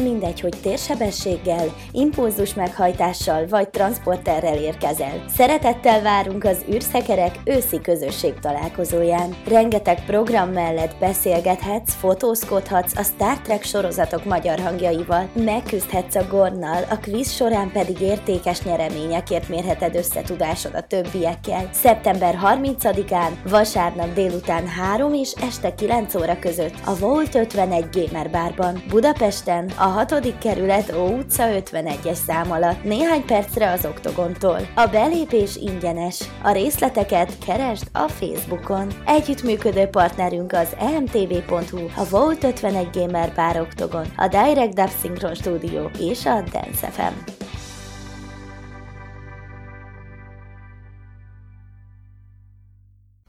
Mindegy, hogy térsebességgel, impulzus meghajtással vagy transporterrel érkezel. Szeretettel várunk az űrszekerek őszi közösség találkozóján. Rengeteg program mellett beszélgethetsz, fotózkodhatsz a Star Trek sorozatok magyar hangjaival, megküzdhetsz a Gornnal, a quiz során pedig értékes nyereményekért mérheted összetudásod a többiekkel. Szeptember 30-án, vasárnap délután 3 és este 9 óra között a Volt 51 Gamer Barban, Budapesten, a 6. kerület Ó utca 51-es szám alatt, néhány percre az oktogontól. A belépés ingyenes. A részleteket keresd a Facebookon. Együttműködő partnerünk az emtv.hu, a Volt 51 Gamer Bar Oktogon, a Direct Dub Synchron Studio és a Dance FM.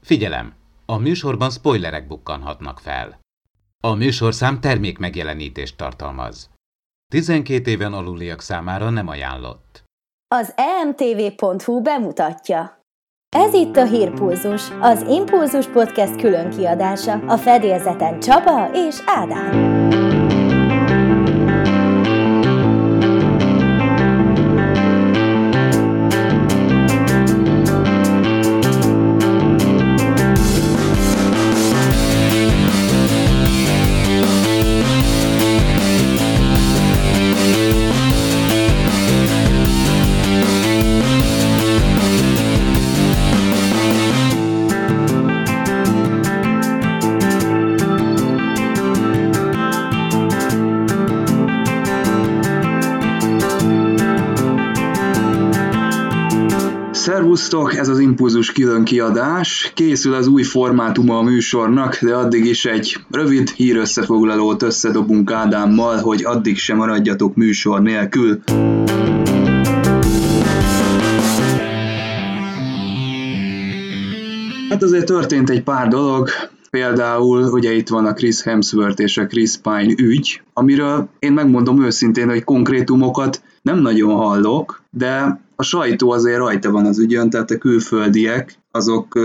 Figyelem! A műsorban spoilerek bukkanhatnak fel. A műsorszám termék megjelenítést tartalmaz. 12 éven aluliak számára nem ajánlott. Az emtv.hu bemutatja. Ez itt a Hírpulzus, az Impulzus Podcast külön kiadása, a fedélzeten Csaba és Ádám. Szervusztok, ez az Impulzus külön kiadás. Készül az új formátuma a műsornak, de addig is egy rövid hírösszefoglalót összedobunk Ádámmal, hogy addig sem maradjatok műsor nélkül. Hát azért történt egy pár dolog, például ugye itt van a Chris Hemsworth és a Chris Pine ügy, amiről én megmondom őszintén, hogy konkrétumokat nem nagyon hallok, de a sajtó azért rajta van az ügyön, tehát a külföldiek azok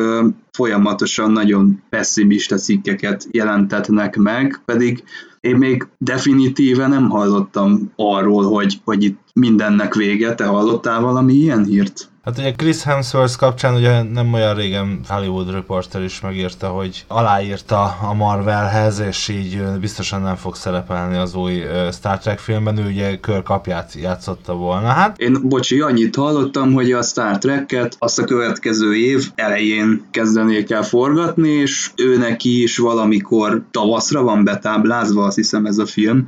folyamatosan nagyon pessimista cikkeket jelentetnek meg, pedig én még definitíve nem hallottam arról, hogy, hogy itt mindennek vége. Te hallottál valami ilyen hírt? Hát ugye Chris Hemsworth kapcsán ugye nem olyan régen Hollywood Reporter is megírta, hogy aláírta a Marvelhez, és így biztosan nem fog szerepelni az új Star Trek filmben, ő ugye körkapját játszotta volna. Hát... Én, bocsi, annyit hallottam, hogy a Star Trek-et azt a következő év elején kezdenék el forgatni, és ő neki is valamikor tavaszra van betáblázva, azt hiszem ez a film,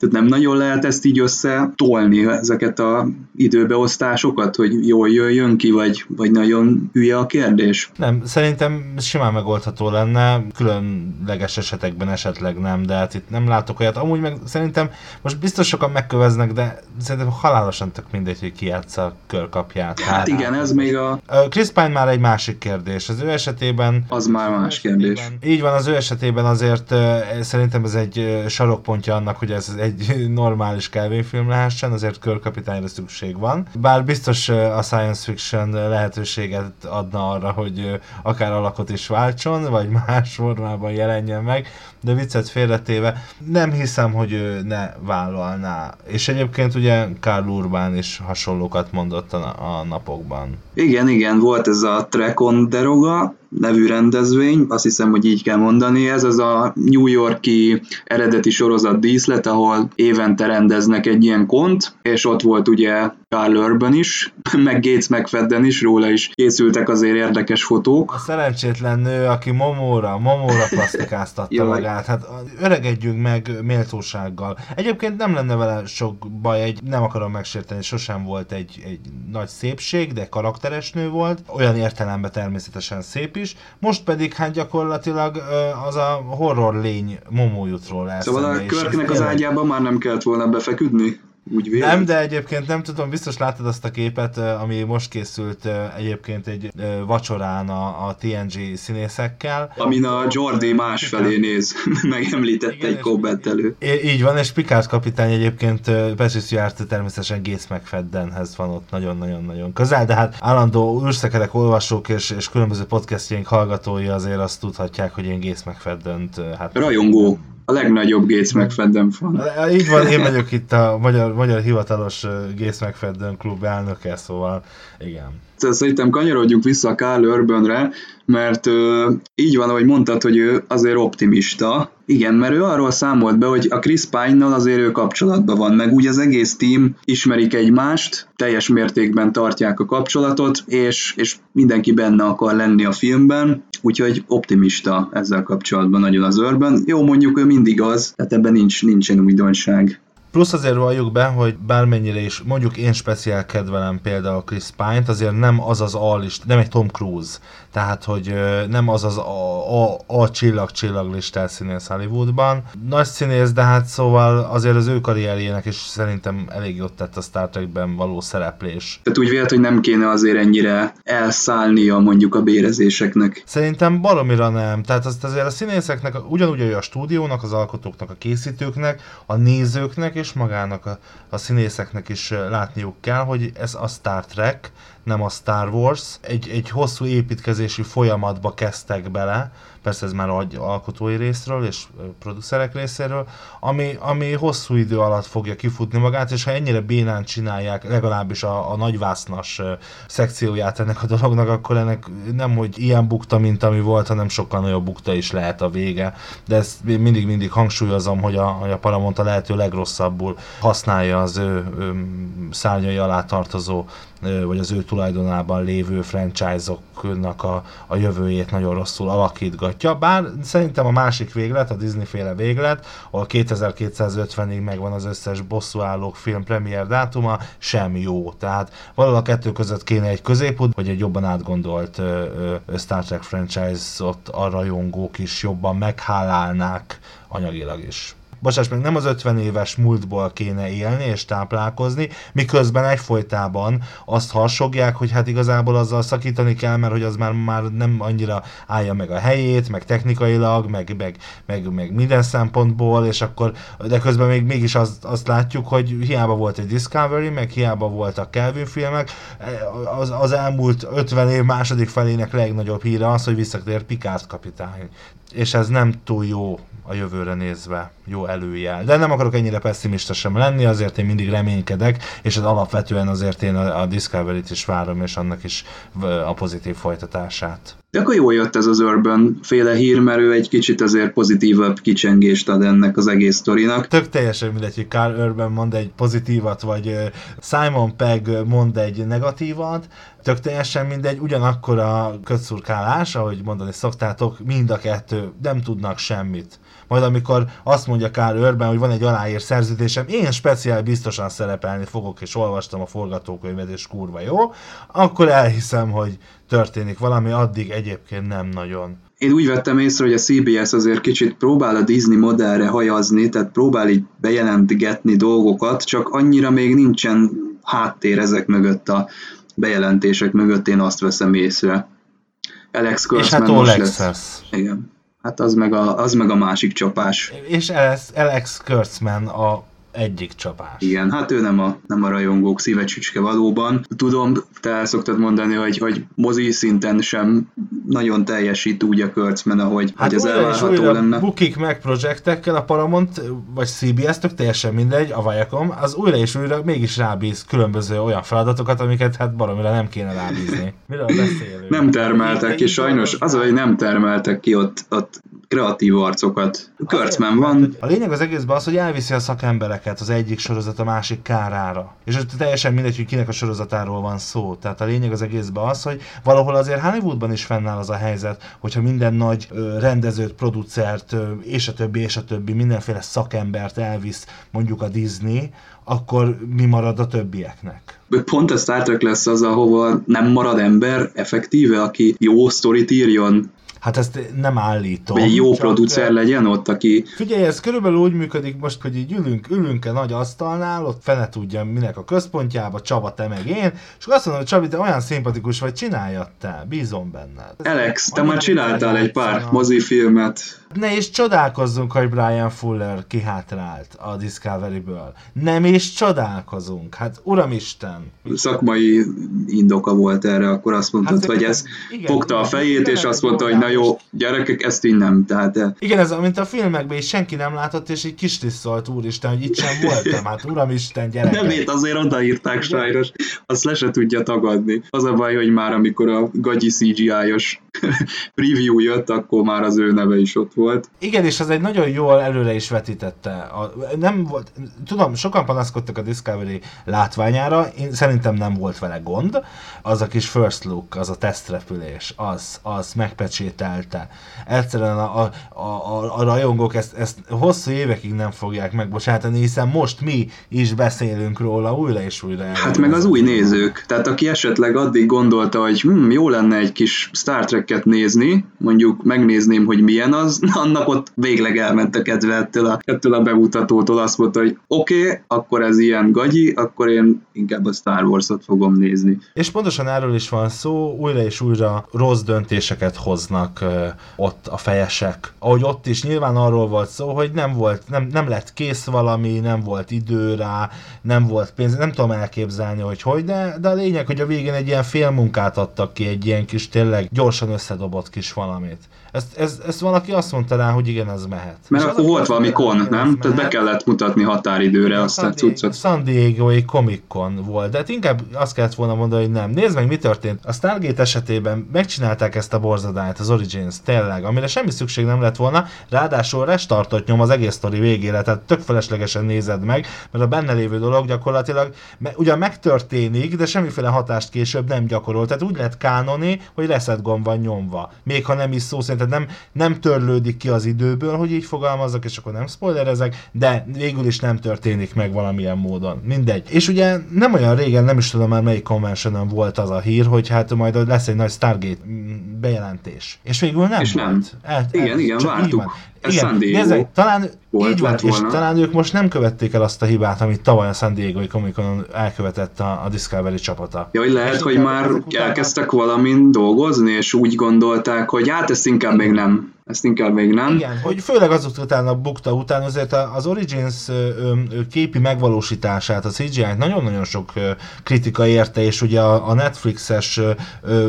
tehát nem nagyon lehet ezt így összetolni, ezeket a időbeosztásokat, hogy jól jöjjön ki, vagy, vagy nagyon hülye a kérdés? Nem, szerintem simán megoldható lenne, különleges esetekben esetleg nem, de hát itt nem látok olyat. Amúgy meg szerintem most biztos sokan megköveznek, de szerintem halálosan tök mindegy, hogy ki a körkapját. Hát, hát igen, ez még a... Chris Pine már egy másik kérdés. Az ő esetében... Az már más kérdés. Így van, az ő esetében azért szerintem ez egy sarokpontja annak, hogy ez egy egy normális Kelvin film lehessen, azért körkapitányra szükség van. Bár biztos a science fiction lehetőséget adna arra, hogy akár alakot is váltson, vagy más formában jelenjen meg, de viccet félretéve nem hiszem, hogy ő ne vállalná. És egyébként ugye Karl Urban is hasonlókat mondott a, a napokban. Igen, igen, volt ez a Trekon Deroga, nevű rendezvény, azt hiszem, hogy így kell mondani. Ez az a New Yorki eredeti sorozat díszlet, ahol évente rendeznek egy ilyen kont, és ott volt ugye Carl Urban is, meg Gates McFadden is, róla is készültek azért érdekes fotók. A szerencsétlen nő, aki Momóra, Momóra plastikáztatta magát, hát öregedjünk meg méltósággal. Egyébként nem lenne vele sok baj, egy, nem akarom megsérteni, sosem volt egy, egy nagy szépség, de karakteres nő volt, olyan értelemben természetesen szép is, most pedig hát gyakorlatilag az a horror lény Momó jut róla Szóval a Körknek az ágyában már nem kellett volna befeküdni? Úgy vélem. Nem, de egyébként nem tudom, biztos láttad azt a képet, ami most készült egyébként egy vacsorán a, a TNG színészekkel. Amin a Jordi másfelé néz, megemlítette egy kommentelő. Így van, és Picard kapitány egyébként Patrick járt természetesen Gates McFaddenhez van ott nagyon-nagyon-nagyon közel, de hát állandó űrszekerek olvasók és, és különböző podcastjaink hallgatói azért azt tudhatják, hogy én Gates McFaddent hát... Rajongó a legnagyobb Gates McFadden fan. Így van, én vagyok itt a magyar, magyar hivatalos Gates McFadden klub elnöke, szóval igen. Szerintem kanyarodjunk vissza a Carl Urbanre, mert ö, így van, ahogy mondtad, hogy ő azért optimista. Igen, mert ő arról számolt be, hogy a Chris Pine-nal azért ő kapcsolatban van, meg úgy az egész team ismerik egymást, teljes mértékben tartják a kapcsolatot, és, és mindenki benne akar lenni a filmben, úgyhogy optimista ezzel kapcsolatban nagyon az Urban. Jó, mondjuk ő mindig az, tehát ebben nincs, nincsen újdonság. Plusz azért valljuk be, hogy bármennyire is, mondjuk én speciál kedvelem például Chris Pine-t, azért nem az az alist, nem egy Tom Cruise, tehát hogy nem az az a, a, a csillag csillag listás színész Hollywoodban. Nagy színész, de hát szóval azért az ő karrierjének is szerintem elég jót tett a Star Trekben való szereplés. Tehát úgy vélt, hogy nem kéne azért ennyire elszállnia mondjuk a bérezéseknek. Szerintem baromira nem. Tehát azt azért a színészeknek, ugyanúgy a stúdiónak, az alkotóknak, a készítőknek, a nézőknek és magának a, a színészeknek is látniuk kell, hogy ez a Star Trek, nem a Star Wars. Egy, egy hosszú építkezési folyamatba kezdtek bele, persze ez már alkotói részről és producerek részéről, ami, ami hosszú idő alatt fogja kifutni magát, és ha ennyire bénán csinálják legalábbis a, a nagyvásznas szekcióját ennek a dolognak, akkor ennek nem, hogy ilyen bukta, mint ami volt, hanem sokkal nagyobb bukta is lehet a vége. De ezt mindig-mindig hangsúlyozom, hogy a, hogy a Paramount a lehető legrosszabbul használja az ő, ő szárnyai alá tartozó vagy az ő tulajdonában lévő franchise-oknak a, a jövőjét nagyon rosszul alakítgatja, bár szerintem a másik véglet, a Disney féle véglet, ahol 2250-ig megvan az összes bosszúállók film premier dátuma, sem jó. Tehát valahol a kettő között kéne egy középút, vagy egy jobban átgondolt ö, ö, Star Trek franchise-ot a rajongók is jobban meghálálnák anyagilag is bocsáss meg, nem az 50 éves múltból kéne élni és táplálkozni, miközben egyfolytában azt harsogják, hogy hát igazából azzal szakítani kell, mert hogy az már, már nem annyira állja meg a helyét, meg technikailag, meg, meg, meg, meg minden szempontból, és akkor, de közben még mégis azt, azt látjuk, hogy hiába volt egy Discovery, meg hiába voltak Kelvin filmek, az, az elmúlt 50 év második felének legnagyobb híre az, hogy visszatér Picard kapitány. És ez nem túl jó a jövőre nézve jó előjel. De nem akarok ennyire pessimista sem lenni, azért én mindig reménykedek, és az alapvetően azért én a, a Discovery-t is várom, és annak is a pozitív folytatását. De akkor jó jött ez az Urban féle hír, mert ő egy kicsit azért pozitívabb kicsengést ad ennek az egész sztorinak. Tök teljesen mindegy, hogy Carl Urban mond egy pozitívat, vagy Simon Pegg mond egy negatívat, tök teljesen mindegy, ugyanakkor a kötszurkálás, ahogy mondani szoktátok, mind a kettő nem tudnak semmit majd amikor azt mondja Kár Örben, hogy van egy aláír szerződésem, én speciál biztosan szerepelni fogok, és olvastam a forgatókönyvet, és kurva jó, akkor elhiszem, hogy történik valami, addig egyébként nem nagyon. Én úgy vettem észre, hogy a CBS azért kicsit próbál a Disney modellre hajazni, tehát próbál így bejelentgetni dolgokat, csak annyira még nincsen háttér ezek mögött a bejelentések mögött, én azt veszem észre. Alex Kurtzman És hát most lesz. Igen. Hát az meg a, az meg a másik csapás. És Alex, Alex Kurtzman a egyik csapás. Igen, hát ő nem a, nem a rajongók szívecsücske valóban. Tudom, te el szoktad mondani, hogy, hogy mozi szinten sem nagyon teljesít úgy a Kurtzman, ahogy hát hogy ez elvárható lenne. bukik meg projektekkel a Paramount, vagy CBS, tök teljesen mindegy, a Viacom, az újra és újra mégis rábíz különböző olyan feladatokat, amiket hát baromira nem kéne rábízni. Miről beszélünk? Nem termeltek ki, sajnos az, hogy nem termeltek ki ott, ott kreatív arcokat. Kurtzman van. A lényeg az egészben az, hogy elviszi a szakembereket az egyik sorozat a másik kárára. És teljesen mindegy, hogy kinek a sorozatáról van szó. Tehát a lényeg az egészben az, hogy valahol azért Hollywoodban is fennáll az a helyzet, hogyha minden nagy rendezőt, producert, és a többi, és a többi, mindenféle szakembert elvisz mondjuk a Disney, akkor mi marad a többieknek? Pont a Star Trek lesz az, ahova nem marad ember effektíve, aki jó sztorit írjon, Hát ezt nem állítom. Egy jó producer legyen ott, aki... Figyelj, ez körülbelül úgy működik most, hogy így ülünk, ülünk egy nagy asztalnál, ott fene tudja minek a központjába, Csaba, te meg én, és azt mondom, hogy Csabi, te olyan szimpatikus vagy, csináljad te, bízom benned. Alex, te már csináltál egy pár mozifilmet, Ne is csodálkozzunk, hogy Brian Fuller kihátrált a Discovery-ből. Nem is csodálkozunk. Hát uramisten. Szakmai indoka volt erre, akkor azt mondtad, hát, hogy ez igen, fogta igen, a fejét, és azt mondta, hogy na jó, gyerekek, ezt így nem. Tehát, eh. igen, ez mint a filmekben is senki nem látott, és így kis tisztolt, úristen, hogy itt sem voltam. Hát uramisten, gyerekek. Nem azért odaírták sajnos. Azt le se tudja tagadni. Az a baj, hogy már amikor a gagyi CGI-os preview jött, akkor már az ő neve is ott volt. Igen, és az egy nagyon jól előre is vetítette. A, nem volt, tudom, sokan panaszkodtak a Discovery látványára, én szerintem nem volt vele gond. Az a kis first look, az a tesztrepülés, az, az megpecsételte. Egyszerűen a, a, a, a rajongók ezt, ezt hosszú évekig nem fogják megbocsátani, hiszen most mi is beszélünk róla újra és újra. Hát meg az új nézők. Tehát aki esetleg addig gondolta, hogy hm, jó lenne egy kis Star Trek-et nézni, mondjuk megnézném, hogy milyen az, annak ott végleg elment a kedve ettől a, ettől a bemutatótól, azt mondta, hogy oké, okay, akkor ez ilyen gagyi, akkor én inkább a Star Wars-ot fogom nézni. És pontosan erről is van szó, újra és újra rossz döntéseket hoznak uh, ott a fejesek. Ahogy ott is nyilván arról volt szó, hogy nem volt, nem, nem lett kész valami, nem volt idő rá, nem volt pénz, nem tudom elképzelni, hogy hogy, de, de a lényeg, hogy a végén egy ilyen félmunkát adtak ki, egy ilyen kis tényleg gyorsan összedobott kis valamit. Ezt, ez, ezt valaki azt mondta rá, hogy igen, ez mehet. Mert akkor volt valami kon, nem? Tehát be kellett mutatni határidőre azt a cuccot. San Diego-i Comic Con volt, de hát inkább azt kellett volna mondani, hogy nem. Nézd meg, mi történt. A Stargate esetében megcsinálták ezt a borzadányt, az Origins, tényleg, amire semmi szükség nem lett volna, ráadásul restartot nyom az egész sztori végére, tehát tök feleslegesen nézed meg, mert a benne lévő dolog gyakorlatilag ugyan megtörténik, de semmiféle hatást később nem gyakorol. Tehát úgy lett kánoni, hogy reset gomb van nyomva. Még ha nem is szó szerint tehát nem, nem törlődik ki az időből, hogy így fogalmazzak, és akkor nem spoilerezek, de végül is nem történik meg valamilyen módon. Mindegy. És ugye nem olyan régen, nem is tudom már melyik convention volt az a hír, hogy hát majd lesz egy nagy Stargate bejelentés. És végül nem és volt. Nem. El, el, igen, igen, vártuk. Ez igen, nézzek, talán volt, így van, és volna. talán ők most nem követték el azt a hibát, amit tavaly a San Diego-i comic elkövetett a, a Discovery csapata. Ja, hogy lehet, és hogy már elkezdtek valamin dolgozni, és úgy gondolták, hogy hát ezt inkább még nem ezt inkább még nem. Igen, hogy főleg azok után a bukta után azért az Origins képi megvalósítását, a CGI-t nagyon-nagyon sok kritika érte, és ugye a Netflixes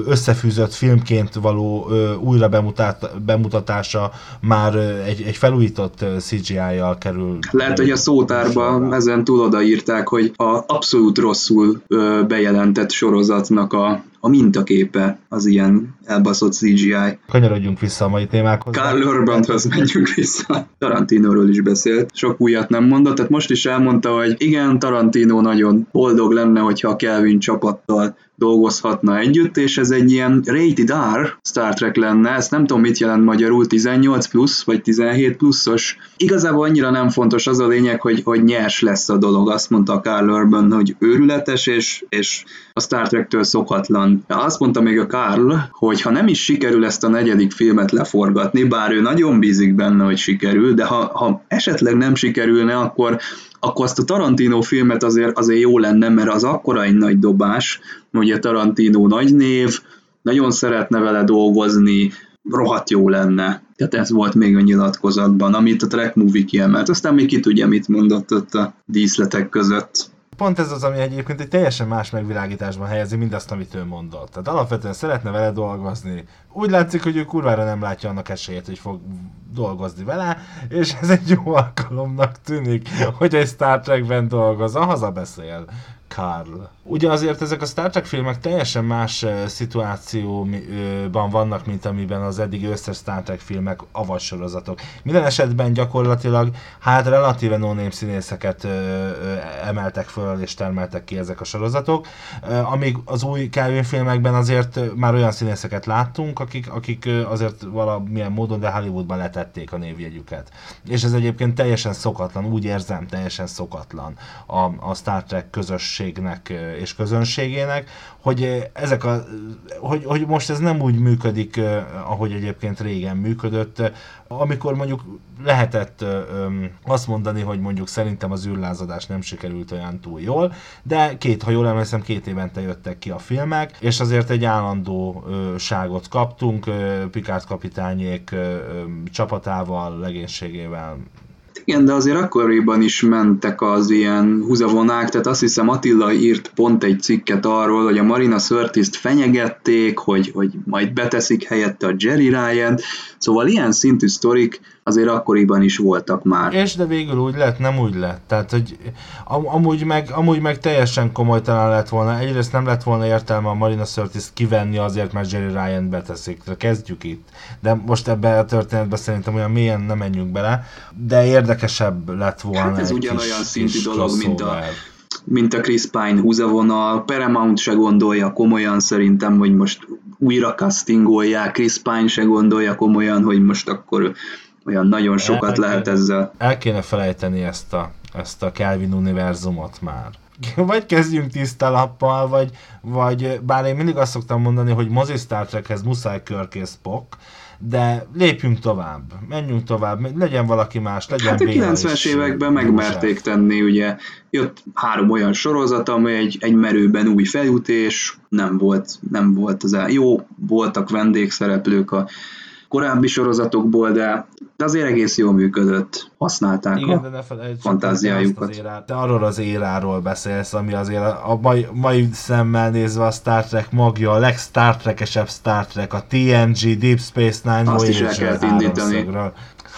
összefűzött filmként való újra bemutat, bemutatása már egy, egy felújított CGI-jal kerül. Lehet, hogy a szótárban ezen túl odaírták, hogy a abszolút rosszul bejelentett sorozatnak a a mintaképe az ilyen elbaszott CGI. Kanyarodjunk vissza a mai témákhoz. Carl Urbanhoz menjünk vissza. Tarantinóról is beszélt, sok újat nem mondott, tehát most is elmondta, hogy igen, Tarantino nagyon boldog lenne, hogyha a Kelvin csapattal dolgozhatna együtt, és ez egy ilyen rated R Star Trek lenne, ezt nem tudom mit jelent magyarul, 18 plusz, vagy 17 pluszos. Igazából annyira nem fontos az a lényeg, hogy, hogy nyers lesz a dolog, azt mondta Carl Urban, hogy őrületes, és, és a Star Trek-től szokatlan. Azt mondta még a Carl, hogy ha nem is sikerül ezt a negyedik filmet leforgatni, bár ő nagyon bízik benne, hogy sikerül, de ha, ha esetleg nem sikerülne, akkor akkor azt a Tarantino filmet azért, azért jó lenne, mert az akkora egy nagy dobás, ugye Tarantino nagy név, nagyon szeretne vele dolgozni, rohadt jó lenne. Tehát ez volt még a nyilatkozatban, amit a Track Movie kiemelt. Aztán még ki tudja, mit mondott ott a díszletek között pont ez az, ami egyébként egy teljesen más megvilágításban helyezi mindazt, amit ő mondott. Tehát alapvetően szeretne vele dolgozni. Úgy látszik, hogy ő kurvára nem látja annak esélyét, hogy fog dolgozni vele, és ez egy jó alkalomnak tűnik, hogy egy Star Trekben dolgoz, a hazabeszél. Karl. Ugye azért ezek a Star Trek filmek teljesen más szituációban vannak, mint amiben az eddig összes Star Trek filmek avassorozatok. Minden esetben gyakorlatilag hát relatíve no színészeket emeltek föl és termeltek ki ezek a sorozatok, amíg az új Kelvin filmekben azért már olyan színészeket láttunk, akik, akik azért valamilyen módon, de Hollywoodban letették a névjegyüket. És ez egyébként teljesen szokatlan, úgy érzem, teljesen szokatlan a, a Star Trek közösség nézőségnek és közönségének, hogy ezek a, hogy, hogy most ez nem úgy működik, ahogy egyébként régen működött, amikor mondjuk lehetett azt mondani, hogy mondjuk szerintem az űrlázadás nem sikerült olyan túl jól, de két, ha jól emlékszem, két évente jöttek ki a filmek, és azért egy állandóságot kaptunk, Picard kapitányék csapatával, legénységével igen, de azért akkoriban is mentek az ilyen húzavonák, tehát azt hiszem Attila írt pont egy cikket arról, hogy a Marina Sörtiszt fenyegették, hogy, hogy majd beteszik helyette a Jerry Ryan, szóval ilyen szintű sztorik azért akkoriban is voltak már. És de végül úgy lett, nem úgy lett. Tehát, hogy am- amúgy meg, amúgy meg teljesen komolytalan lett volna. Egyrészt nem lett volna értelme a Marina Sörtis kivenni azért, mert Jerry Ryan beteszik. De kezdjük itt. De most ebbe a történetbe szerintem olyan mélyen nem menjünk bele. De érdekesebb lett volna. Hát ez ugyanolyan kis, szintű kis dolog, mint a, mint a Chris Pine húzavonal. Paramount se gondolja komolyan szerintem, hogy most újra castingolják, Chris Pine se gondolja komolyan, hogy most akkor olyan nagyon sokat el, lehet ezzel. El kéne felejteni ezt a, ezt a Kelvin univerzumot már. Vagy kezdjünk tiszta lappal, vagy, vagy bár én mindig azt szoktam mondani, hogy mozi Star Trekhez muszáj körkész pok, de lépjünk tovább, menjünk tovább, legyen valaki más, legyen Hát a 90-es években megmerték tenni, ugye jött három olyan sorozat, amely egy, egy merőben új feljutés, nem volt, nem volt az el. Jó, voltak vendégszereplők a korábbi sorozatokból, de, de azért egész jól működött, használták Igen, a de ne felejtsük, fantáziájukat. Az érát, te arról az éráról beszélsz, ami azért a mai, mai szemmel nézve a Star Trek magja, a legstar Trek-esebb Star Trek, a TNG, Deep Space Nine, Azt is el kellett indítani.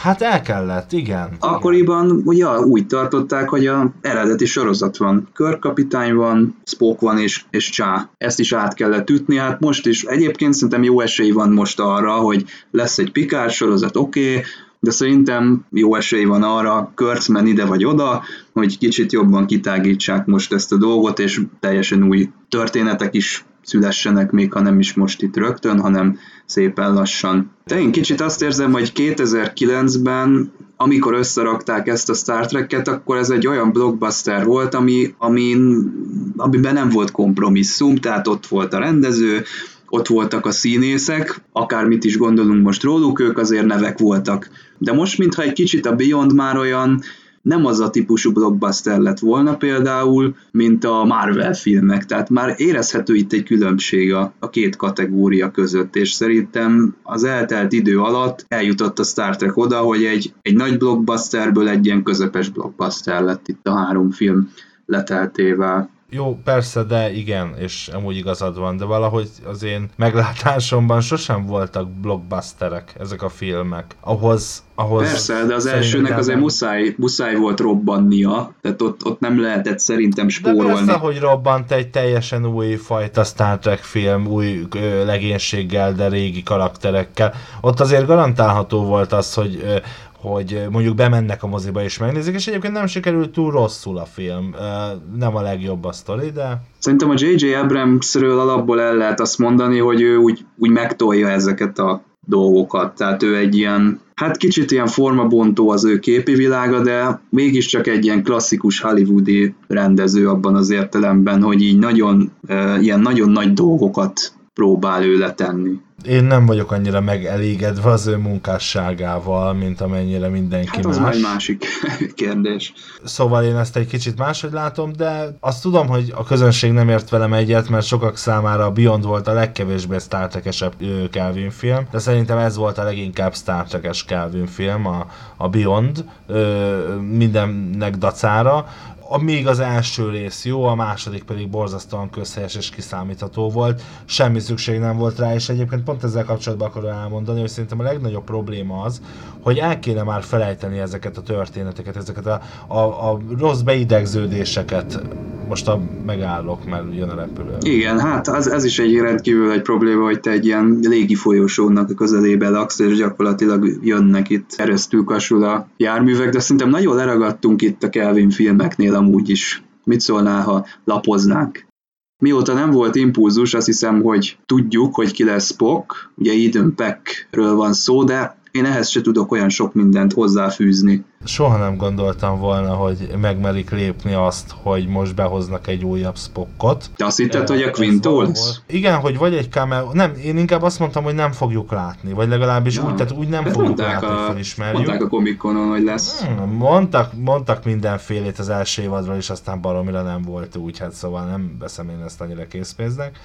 Hát el kellett, igen. Akkoriban igen. ugye úgy tartották, hogy a eredeti sorozat van. Körkapitány van, Spock van és, és Csá. Ezt is át kellett ütni, hát most is. Egyébként szerintem jó esély van most arra, hogy lesz egy Picard sorozat, oké, okay, de szerintem jó esély van arra, Kurtzman ide vagy oda, hogy kicsit jobban kitágítsák most ezt a dolgot, és teljesen új történetek is szülessenek, még ha nem is most itt rögtön, hanem szépen lassan. De én kicsit azt érzem, hogy 2009-ben, amikor összerakták ezt a Star Trek-et, akkor ez egy olyan blockbuster volt, ami, amin, amiben nem volt kompromisszum, tehát ott volt a rendező, ott voltak a színészek, akármit is gondolunk most róluk, ők azért nevek voltak. De most, mintha egy kicsit a Beyond már olyan nem az a típusú blockbuster lett volna például, mint a Marvel filmek, tehát már érezhető itt egy különbség a, a két kategória között, és szerintem az eltelt idő alatt eljutott a Star Trek oda, hogy egy, egy nagy blockbusterből egy ilyen közepes blockbuster lett itt a három film leteltével. Jó, persze, de igen, és amúgy igazad van, de valahogy az én meglátásomban sosem voltak blockbusterek ezek a filmek. Ahhoz, ahhoz Persze, de az elsőnek azért muszáj, muszáj volt robbannia, tehát ott, ott nem lehetett szerintem spórolni. De persze, hogy robbant egy teljesen új fajta Star Trek film, új ö, legénységgel, de régi karakterekkel. Ott azért garantálható volt az, hogy ö, hogy mondjuk bemennek a moziba és megnézik, és egyébként nem sikerült túl rosszul a film. Nem a legjobb a sztori, de... Szerintem a J.J. Abramsről alapból el lehet azt mondani, hogy ő úgy, úgy megtolja ezeket a dolgokat. Tehát ő egy ilyen, hát kicsit ilyen formabontó az ő képi világa, de mégiscsak egy ilyen klasszikus hollywoodi rendező abban az értelemben, hogy így nagyon, ilyen nagyon nagy dolgokat próbál ő letenni én nem vagyok annyira megelégedve az ő munkásságával, mint amennyire mindenki hát az más. egy másik kérdés. Szóval én ezt egy kicsit máshogy látom, de azt tudom, hogy a közönség nem ért velem egyet, mert sokak számára a Beyond volt a legkevésbé Star Trek-esebb Kelvin film, de szerintem ez volt a leginkább Star Trek-es Kelvin film, a, a Beyond, ö, mindennek dacára a, még az első rész jó, a második pedig borzasztóan közhelyes és kiszámítható volt. Semmi szükség nem volt rá, és egyébként pont ezzel kapcsolatban akarom elmondani, hogy szerintem a legnagyobb probléma az, hogy el kéne már felejteni ezeket a történeteket, ezeket a, a, a rossz beidegződéseket. Most a megállok, mert jön a repülő. Igen, hát az, ez is egy rendkívül egy probléma, hogy te egy ilyen légi folyosónak a közelébe laksz, és gyakorlatilag jönnek itt keresztül a járművek, de szerintem nagyon leragadtunk itt a Kelvin filmeknél amúgy is. Mit szólnál, ha lapoznánk? Mióta nem volt impulzus, azt hiszem, hogy tudjuk, hogy ki lesz Spock, ugye Eden Peckről van szó, de én ehhez se tudok olyan sok mindent hozzáfűzni. Soha nem gondoltam volna, hogy megmerik lépni azt, hogy most behoznak egy újabb Spockot. Te azt hitted, hogy a Quinto lesz? Igen, hogy vagy egy cameo, nem, én inkább azt mondtam, hogy nem fogjuk látni, vagy legalábbis ja. úgy, tehát úgy nem Ezt fogjuk látni, a, felismerjük. Mondták a komikonon, hogy lesz. Hmm, mondtak, mondtak mindenfélét az első évadról, és aztán baromira nem volt úgy, hát szóval nem veszem én ezt annyira készpénznek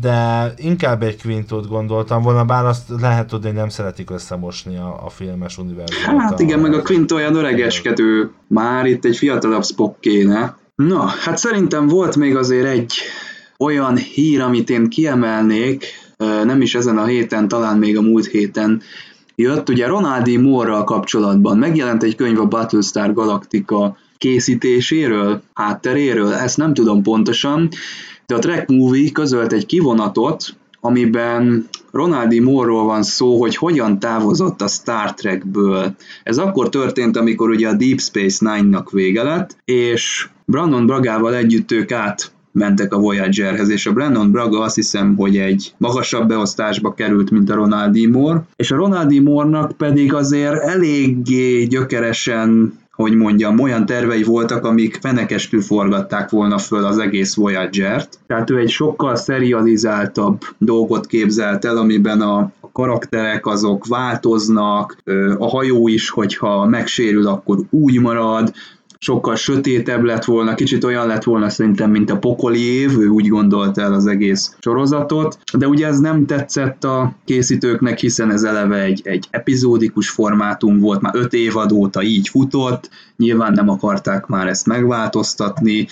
de inkább egy Quintot gondoltam volna, bár azt lehet tudni, hogy nem szeretik összemosni a, a filmes univerzumot. Hát igen, meg a Quint olyan öregeskedő, már itt egy fiatalabb Spock kéne. Na, hát szerintem volt még azért egy olyan hír, amit én kiemelnék, nem is ezen a héten, talán még a múlt héten jött, ugye Ronaldi Moore-ral kapcsolatban megjelent egy könyv a Battlestar Galactica készítéséről, hátteréről, ezt nem tudom pontosan, de a Track Movie közölt egy kivonatot, amiben Ronaldi Moore-ról van szó, hogy hogyan távozott a Star Trekből. Ez akkor történt, amikor ugye a Deep Space Nine-nak vége lett, és Brandon Bragával együtt ők át mentek a Voyagerhez, és a Brandon Braga azt hiszem, hogy egy magasabb beosztásba került, mint a Ronaldi Moore, és a Ronaldi Moore-nak pedig azért eléggé gyökeresen hogy mondjam, olyan tervei voltak, amik fenekestül forgatták volna föl az egész Voyager-t. Tehát ő egy sokkal serializáltabb dolgot képzelt el, amiben a karakterek azok változnak, a hajó is, hogyha megsérül, akkor úgy marad, sokkal sötétebb lett volna, kicsit olyan lett volna szerintem, mint a pokoli év, ő úgy gondolta el az egész sorozatot, de ugye ez nem tetszett a készítőknek, hiszen ez eleve egy, egy epizódikus formátum volt, már öt évad óta így futott, nyilván nem akarták már ezt megváltoztatni,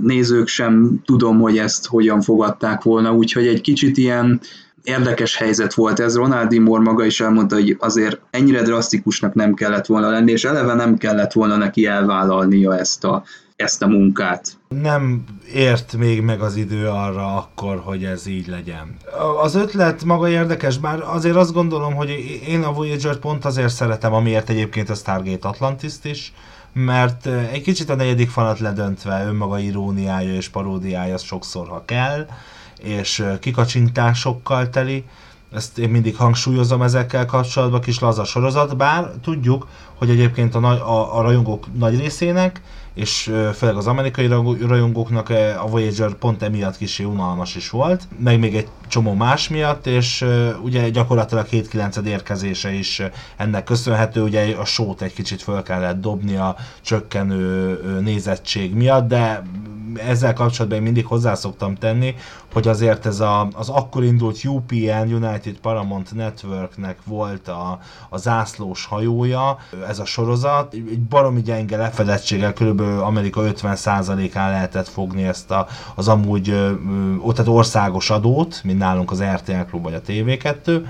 nézők sem tudom, hogy ezt hogyan fogadták volna, úgyhogy egy kicsit ilyen érdekes helyzet volt ez. Ronaldi Moore maga is elmondta, hogy azért ennyire drasztikusnak nem kellett volna lenni, és eleve nem kellett volna neki elvállalnia ezt a, ezt a munkát. Nem ért még meg az idő arra akkor, hogy ez így legyen. Az ötlet maga érdekes, bár azért azt gondolom, hogy én a Voyager pont azért szeretem, amiért egyébként a Stargate atlantis is, mert egy kicsit a negyedik falat ledöntve önmaga iróniája és paródiája sokszor, ha kell, és kikacsintásokkal teli, ezt én mindig hangsúlyozom ezekkel kapcsolatban, kis laza sorozat, bár tudjuk, hogy egyébként a, a, a rajongók nagy részének és főleg az amerikai rajongóknak a Voyager pont emiatt kicsi unalmas is volt, meg még egy csomó más miatt, és ugye gyakorlatilag 7-9 érkezése is ennek köszönhető, ugye a sót egy kicsit föl kellett dobni a csökkenő nézettség miatt, de ezzel kapcsolatban én mindig hozzászoktam tenni, hogy azért ez a, az akkor indult UPN, United Paramount Networknek volt a, a zászlós hajója, ez a sorozat, egy baromi gyenge lefedettséggel, kb. Amerika 50%-án lehetett fogni ezt a, az amúgy ö, tehát országos adót, mint nálunk az RTL Klub vagy a TV2,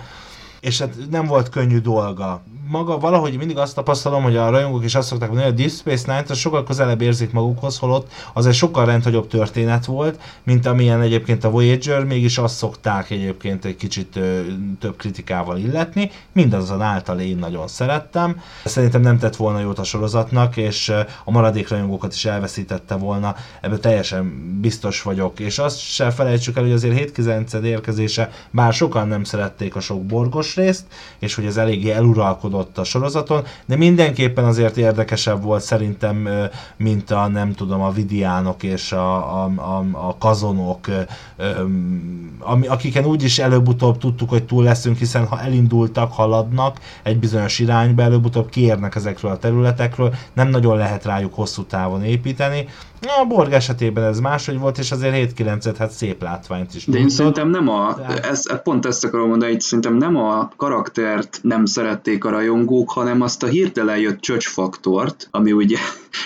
és hát nem volt könnyű dolga maga valahogy mindig azt tapasztalom, hogy a rajongók is azt szokták mondani, hogy a Deep Space Nine-t sokkal közelebb érzik magukhoz, holott az egy sokkal rendhagyobb történet volt, mint amilyen egyébként a Voyager, mégis azt szokták egyébként egy kicsit ö, több kritikával illetni, által én nagyon szerettem. Szerintem nem tett volna jót a sorozatnak, és a maradék rajongókat is elveszítette volna, ebből teljesen biztos vagyok, és azt se felejtsük el, hogy azért 7 érkezése, bár sokan nem szerették a sok borgos részt, és hogy ez eléggé eluralkodott ott a sorozaton, de mindenképpen azért érdekesebb volt szerintem, mint a nem tudom, a vidiánok és a, a, a, a kazonok, ami, akiken úgyis előbb-utóbb tudtuk, hogy túl leszünk, hiszen ha elindultak, haladnak egy bizonyos irányba, előbb-utóbb kiérnek ezekről a területekről, nem nagyon lehet rájuk hosszú távon építeni, a Borg esetében ez máshogy volt, és azért 7-9-et hát szép látványt is. De én szerintem nem a, ez, pont ezt akarom mondani, hogy szerintem nem a karaktert nem szerették a rajongók, hanem azt a hirtelen jött csöcsfaktort, ami ugye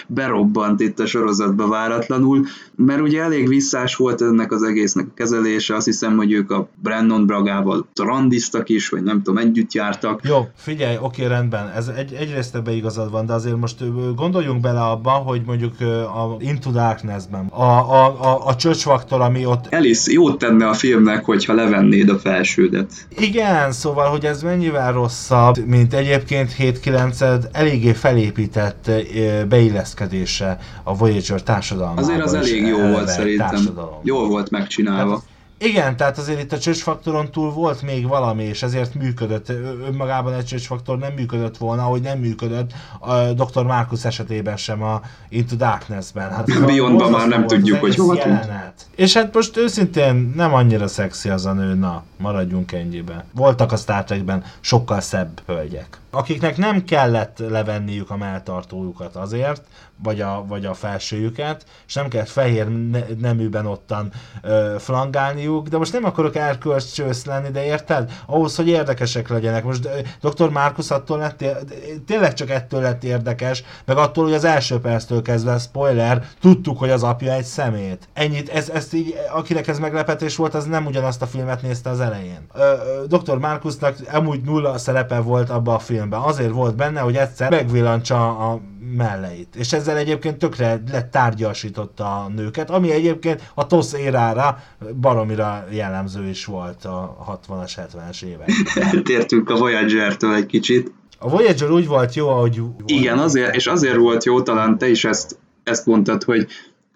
berobbant itt a sorozatba váratlanul, mert ugye elég visszás volt ennek az egésznek a kezelése, azt hiszem, hogy ők a Brandon Bragával randiztak is, vagy nem tudom, együtt jártak. Jó, figyelj, oké, rendben, ez egy, egyrészt ebbe igazad van, de azért most gondoljunk bele abban, hogy mondjuk a Into Darkness-ben a, a, a, a csöcsfaktor, ami ott... Elis, jót tenne a filmnek, hogyha levennéd a felsődet. Igen, szóval, hogy ez mennyivel rosszabb, mint egyébként 7-9 eléggé felépített beilleszkedése a Voyager társadalmába. Azért az elég jó volt szerintem. Jól volt megcsinálva. Tehát Igen, tehát azért itt a csősfaktoron túl volt még valami, és ezért működött. Önmagában egy csősfaktor nem működött volna, ahogy nem működött a Dr. Markus esetében sem a Into Darkness-ben. Hát, Beyondban már nem tudjuk, hogy hova És hát most őszintén nem annyira szexi az a nő, na, maradjunk ennyiben. Voltak a Star Trekben sokkal szebb hölgyek akiknek nem kellett levenniük a melltartójukat azért, vagy a, vagy a felsőjüket, és nem kellett fehér neműben ottan ö, flangálniuk, de most nem akarok erkölcsősz lenni, de érted? Ahhoz, hogy érdekesek legyenek. Most dr. Markus attól lett, tényleg csak ettől lett érdekes, meg attól, hogy az első perctől kezdve, spoiler, tudtuk, hogy az apja egy szemét. Ennyit, ez, ezt így, akinek ez meglepetés volt, az nem ugyanazt a filmet nézte az elején. Dr. Markusnak amúgy nulla szerepe volt abban a filmben. Azért volt benne, hogy egyszer megvillantsa a melleit. És ezzel egyébként tökre letárgyasította a nőket, ami egyébként a TOSZ érára baromira jellemző is volt a 60-as, 70-es évek. Eltértünk a Voyager-től egy kicsit. A Voyager úgy volt jó, ahogy volt. Igen, azért, és azért volt jó, talán te is ezt, ezt mondtad, hogy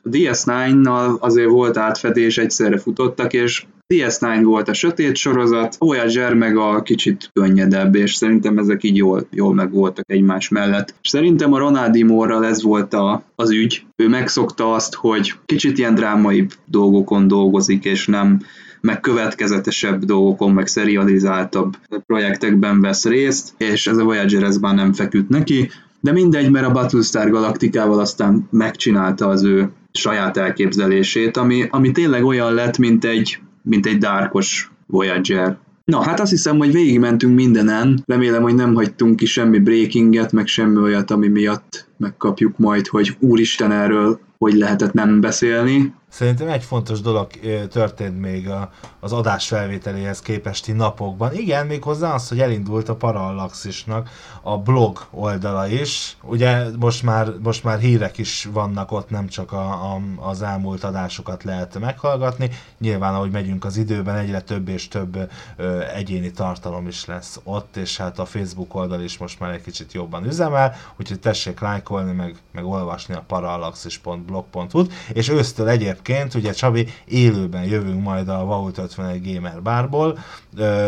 a DS9-nal azért volt átfedés, egyszerre futottak, és DS9 volt a sötét sorozat, Voyager meg a kicsit könnyedebb, és szerintem ezek így jól, jól meg voltak egymás mellett. Szerintem a Ronaldi Morral ez volt a, az ügy. Ő megszokta azt, hogy kicsit ilyen drámai dolgokon dolgozik, és nem meg következetesebb dolgokon, meg serializáltabb projektekben vesz részt, és ez a Voyager ez már nem feküdt neki, de mindegy, mert a Battlestar Galaktikával aztán megcsinálta az ő saját elképzelését, ami, ami tényleg olyan lett, mint egy mint egy dárkos Voyager. Na, hát azt hiszem, hogy végigmentünk mindenen. Remélem, hogy nem hagytunk ki semmi breakinget, meg semmi olyat, ami miatt megkapjuk majd, hogy úristen erről hogy lehetett nem beszélni. Szerintem egy fontos dolog történt még a, az adás felvételéhez képesti napokban. Igen, méghozzá az, hogy elindult a Parallaxisnak a blog oldala is. Ugye most már, most már hírek is vannak ott, nem csak a, a, az elmúlt adásokat lehet meghallgatni. Nyilván, ahogy megyünk az időben, egyre több és több ö, egyéni tartalom is lesz ott, és hát a Facebook oldal is most már egy kicsit jobban üzemel, úgyhogy tessék lájkolni, meg, meg olvasni a parallaxis.blog.hu-t, és ősztől egyéb egyébként, ugye Csabi, élőben jövünk majd a Vault 51 Gamer bárból,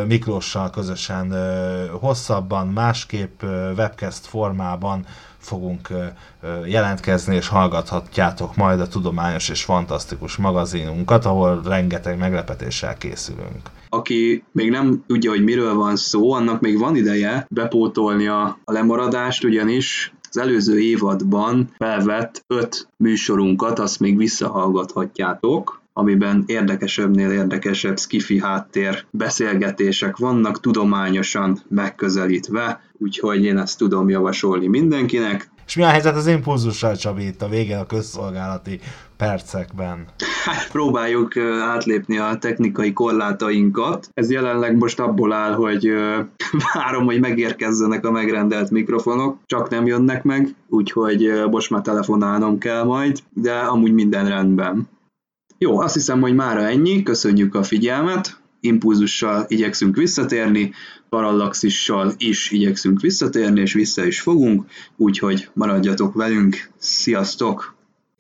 Miklóssal közösen hosszabban, másképp webcast formában fogunk jelentkezni, és hallgathatjátok majd a tudományos és fantasztikus magazinunkat, ahol rengeteg meglepetéssel készülünk. Aki még nem tudja, hogy miről van szó, annak még van ideje bepótolni a lemaradást, ugyanis az előző évadban felvett öt műsorunkat, azt még visszahallgathatjátok, amiben érdekesebbnél érdekesebb skifi háttér beszélgetések vannak, tudományosan megközelítve, úgyhogy én ezt tudom javasolni mindenkinek. És mi a helyzet az impulzussal, Csabi, itt a végén a közszolgálati percekben? Hát próbáljuk átlépni a technikai korlátainkat. Ez jelenleg most abból áll, hogy várom, hogy megérkezzenek a megrendelt mikrofonok, csak nem jönnek meg, úgyhogy most már telefonálnom kell majd, de amúgy minden rendben. Jó, azt hiszem, hogy mára ennyi, köszönjük a figyelmet, impulzussal igyekszünk visszatérni, parallaxissal is igyekszünk visszatérni, és vissza is fogunk, úgyhogy maradjatok velünk, sziasztok!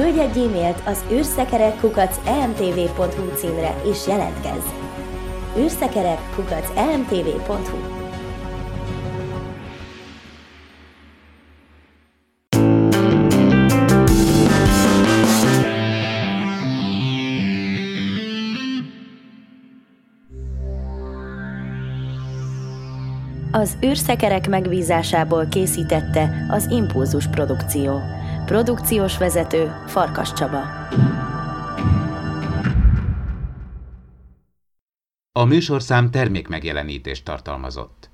Küldj egy e-mailt az űrszekerek.emtv.hu címre és jelentkezz! űrszekerek.emtv.hu Az űrszekerek megbízásából készítette az Impulzus produkció. Produkciós vezető Farkas Csaba. A műsorszám termék megjelenítést tartalmazott.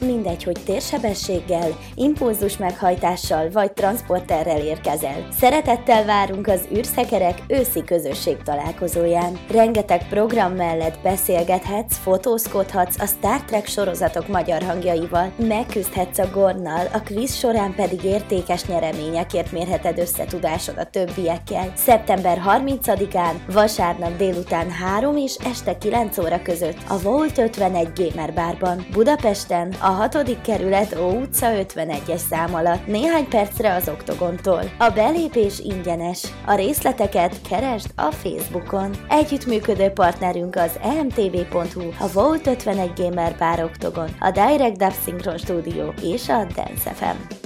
Mindegy, hogy térsebességgel, impulzus meghajtással vagy transporterrel érkezel. Szeretettel várunk az űrszekerek őszi közösség találkozóján. Rengeteg program mellett beszélgethetsz, fotózkodhatsz a Star Trek sorozatok magyar hangjaival, megküzdhetsz a Gornal, a kvíz során pedig értékes nyereményekért mérheted összetudásod a többiekkel. Szeptember 30-án, vasárnap délután 3 és este 9 óra között a Volt 51 Gamer Barban, Budapesten, a 6. kerület Ó utca 51-es szám alatt, néhány percre az Oktogontól. A belépés ingyenes. A részleteket keresd a Facebookon. Együttműködő partnerünk az emtv.hu, a Volt 51 Gamer Bar Oktogon, a Direct Dub Synchron Studio és a Dance FM.